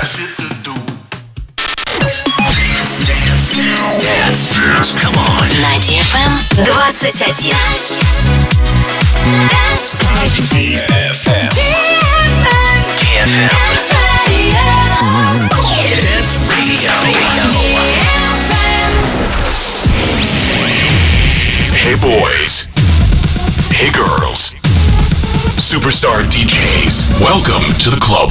got shit to do. Dance, dance, dance, dance, dance. Come on. DFM 21. Dance. DFM. DFM. Hey boys. Hey girls. Superstar DJs. Welcome to the club.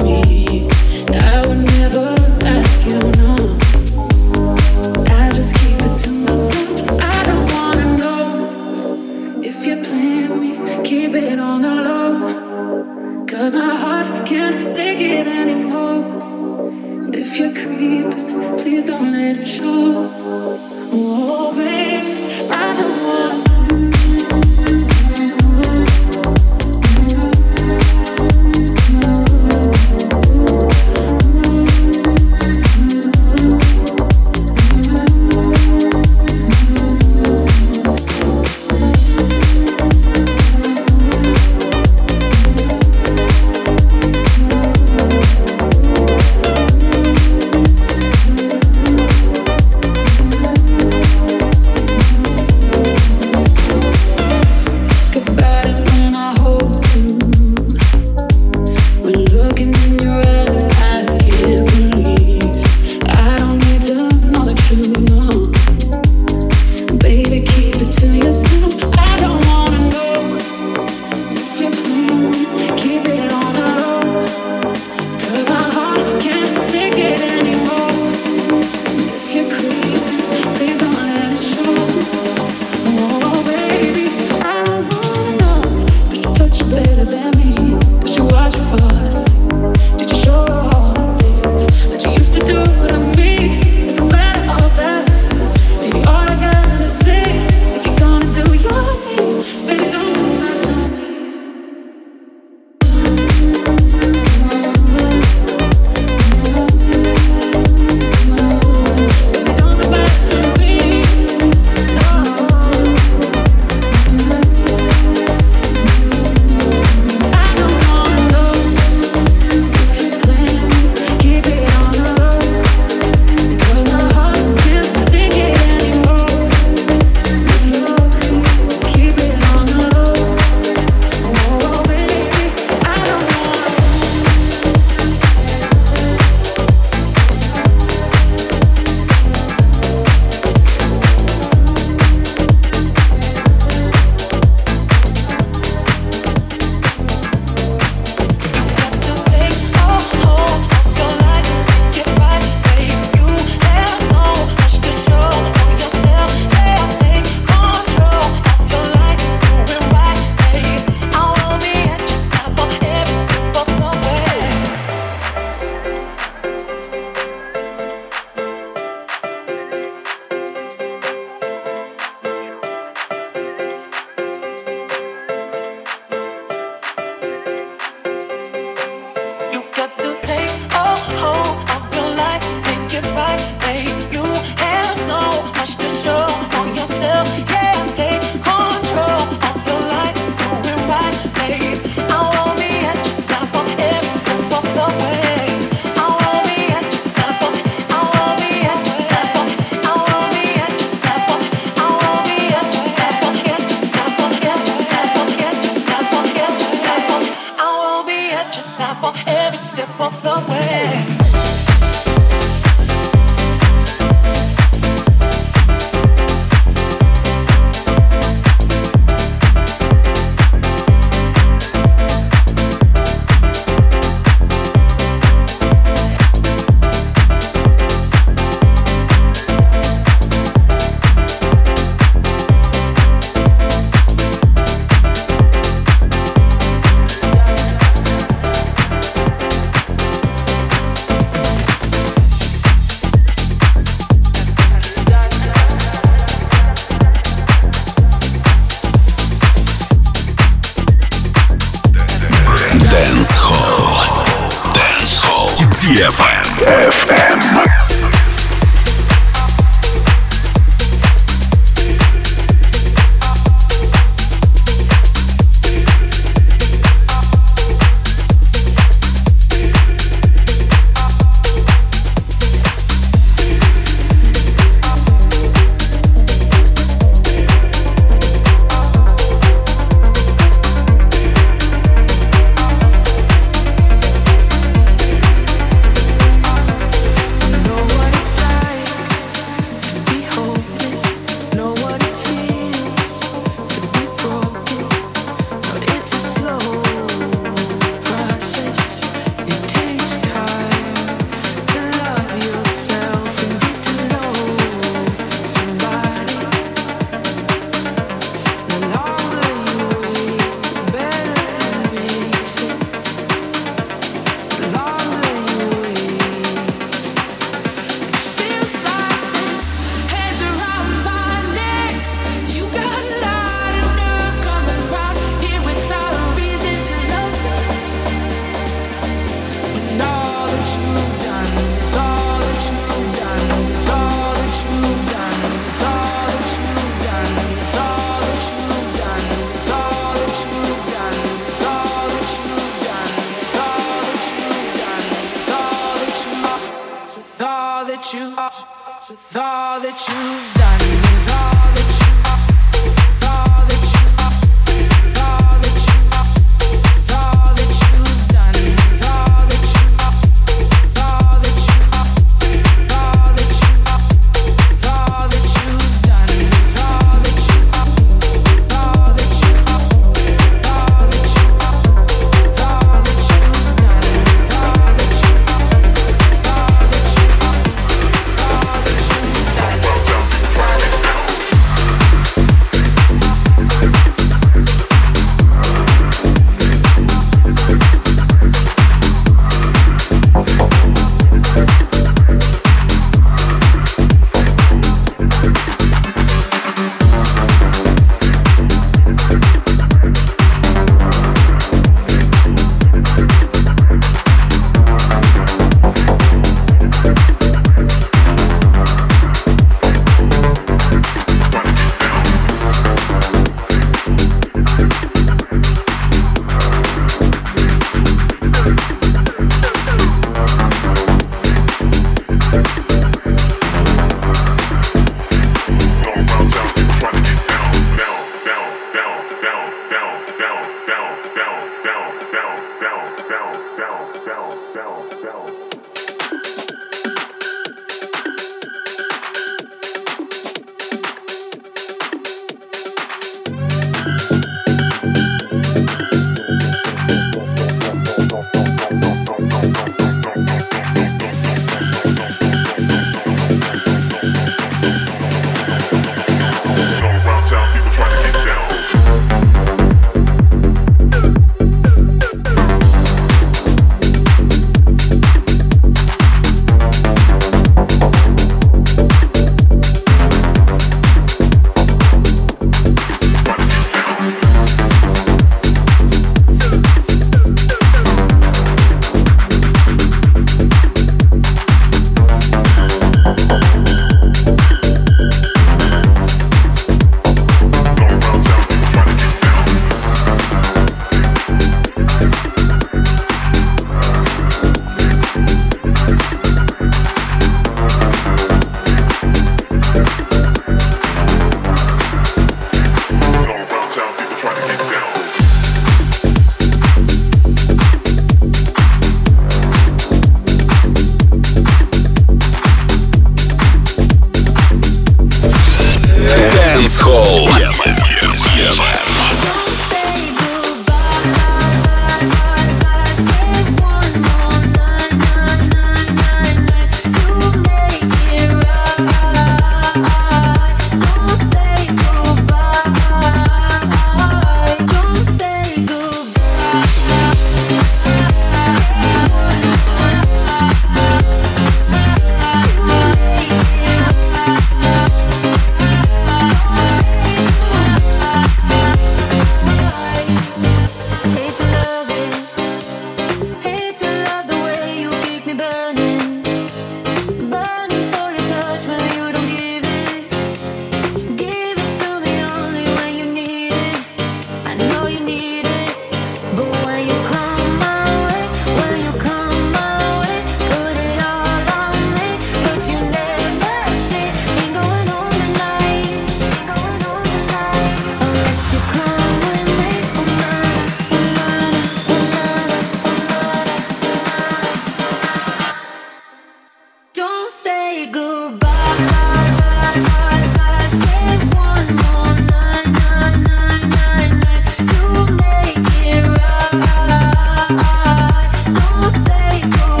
Ay, tú.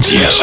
解释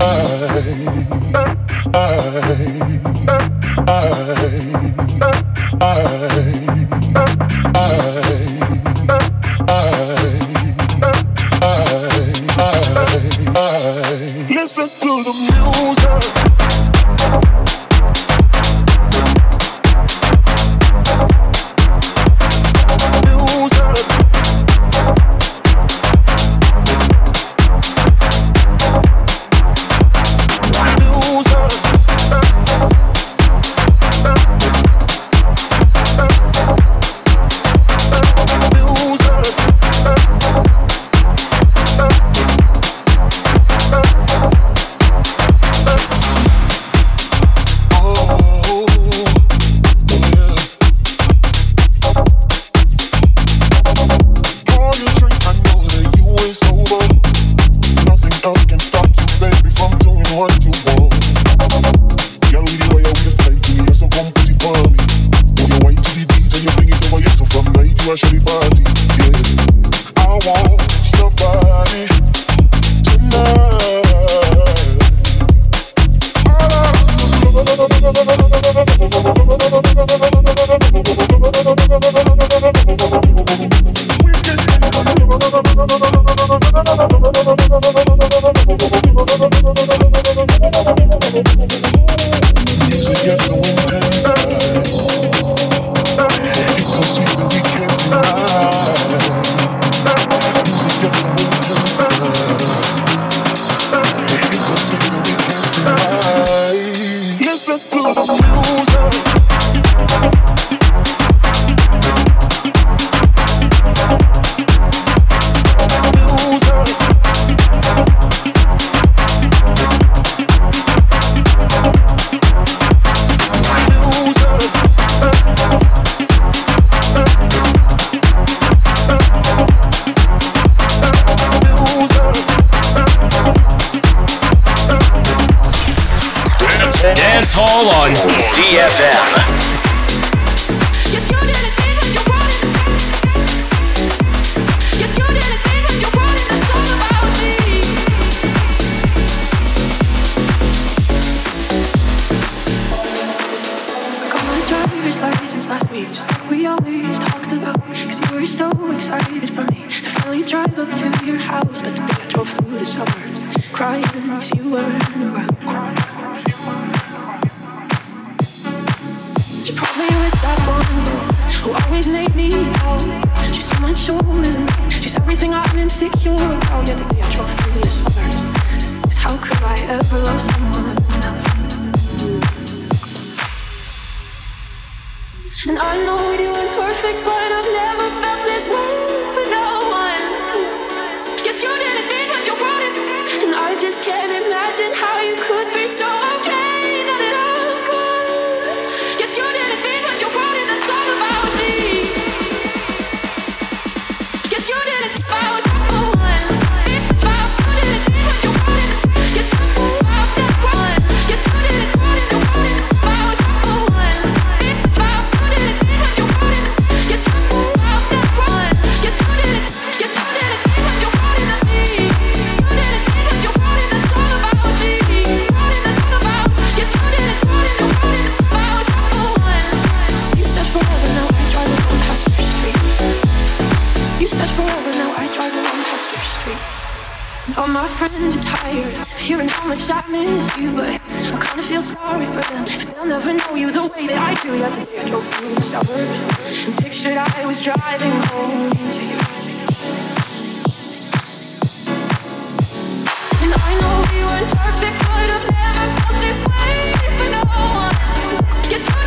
Listen friend are tired of hearing how much I miss you, but I kinda feel sorry for them. Cause they'll never know you the way that I do. Yet today I drove through the suburbs and pictured I was driving home to you. And I know we weren't perfect, but I've never felt this way for no one. Guess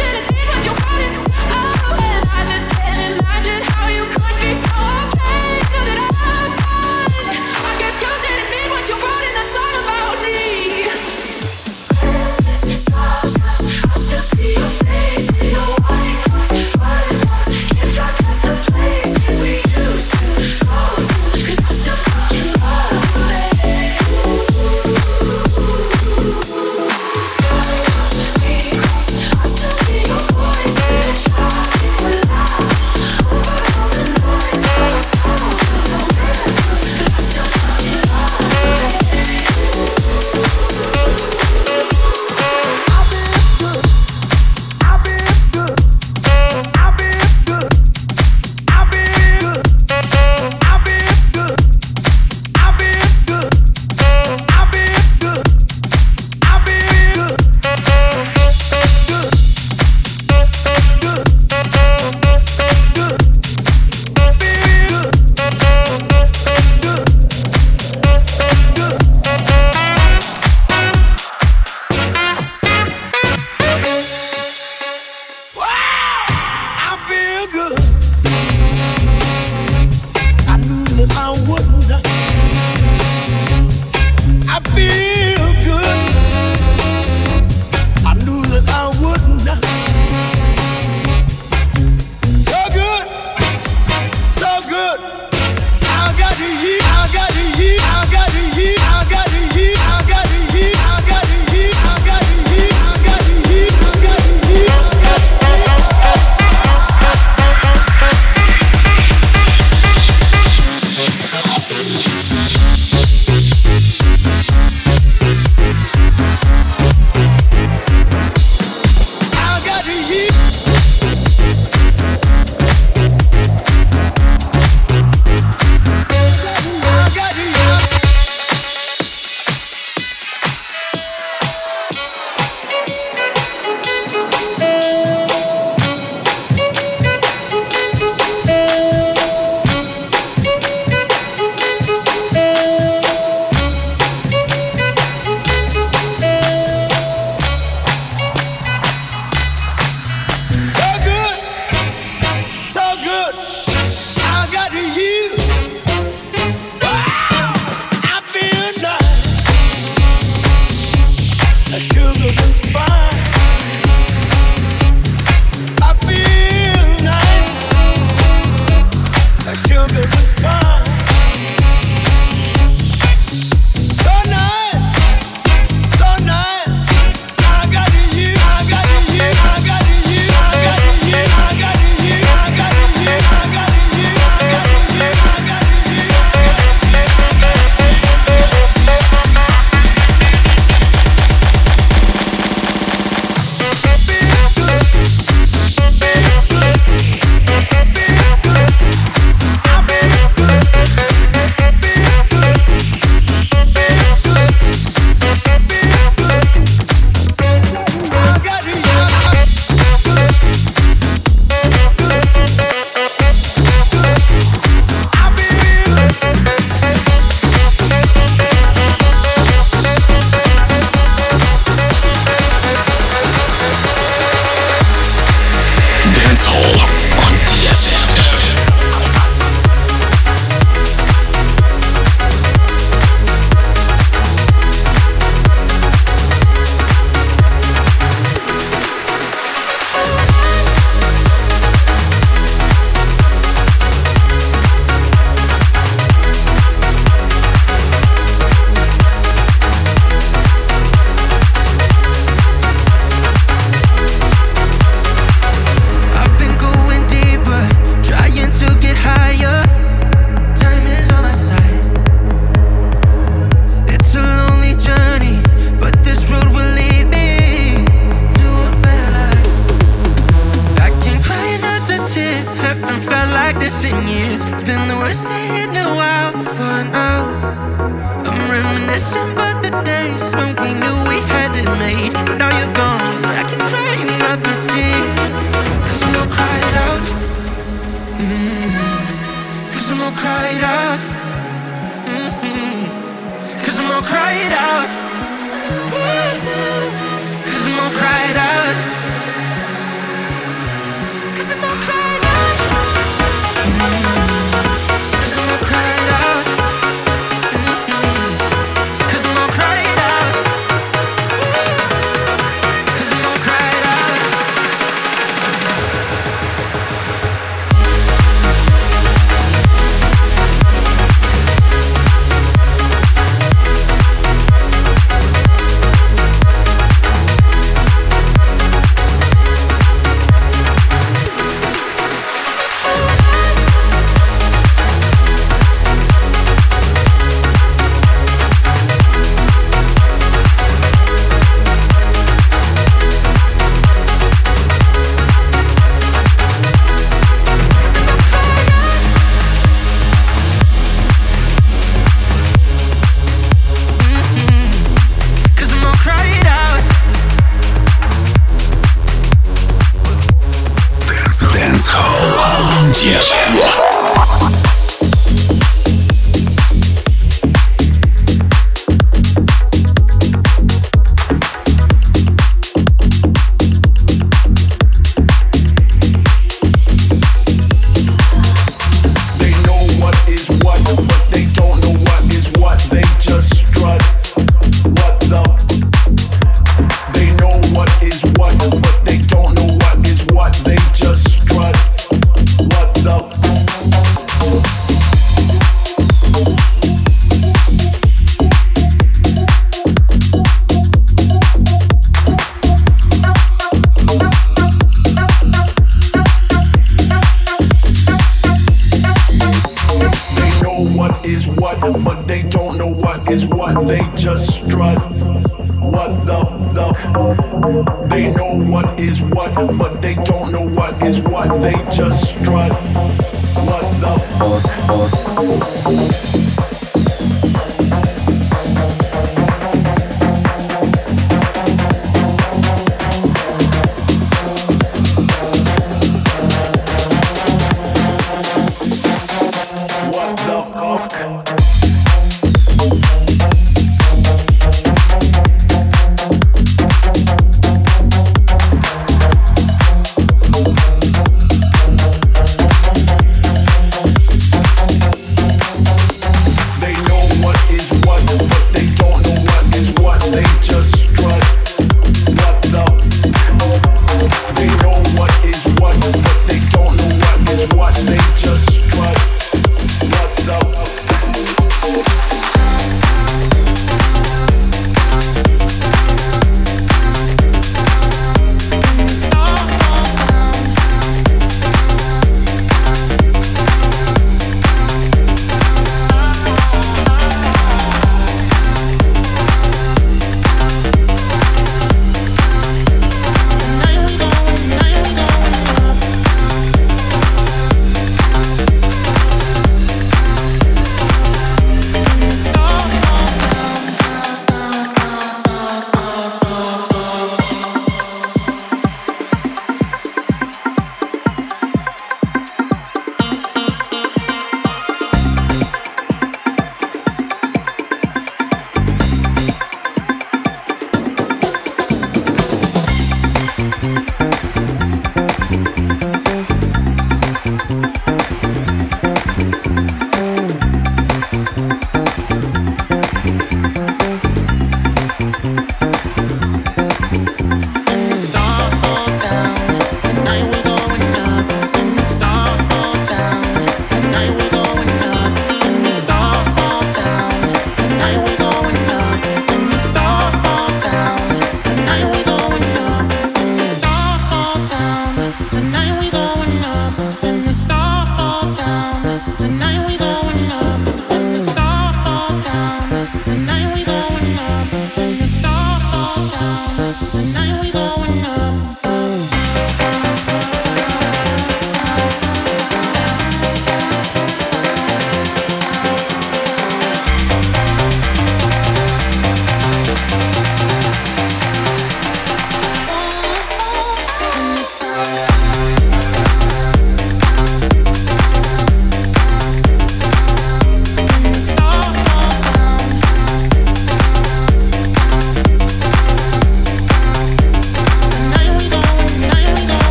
what the, the. They know what is what, but they don't know what is what. They just strut. What the.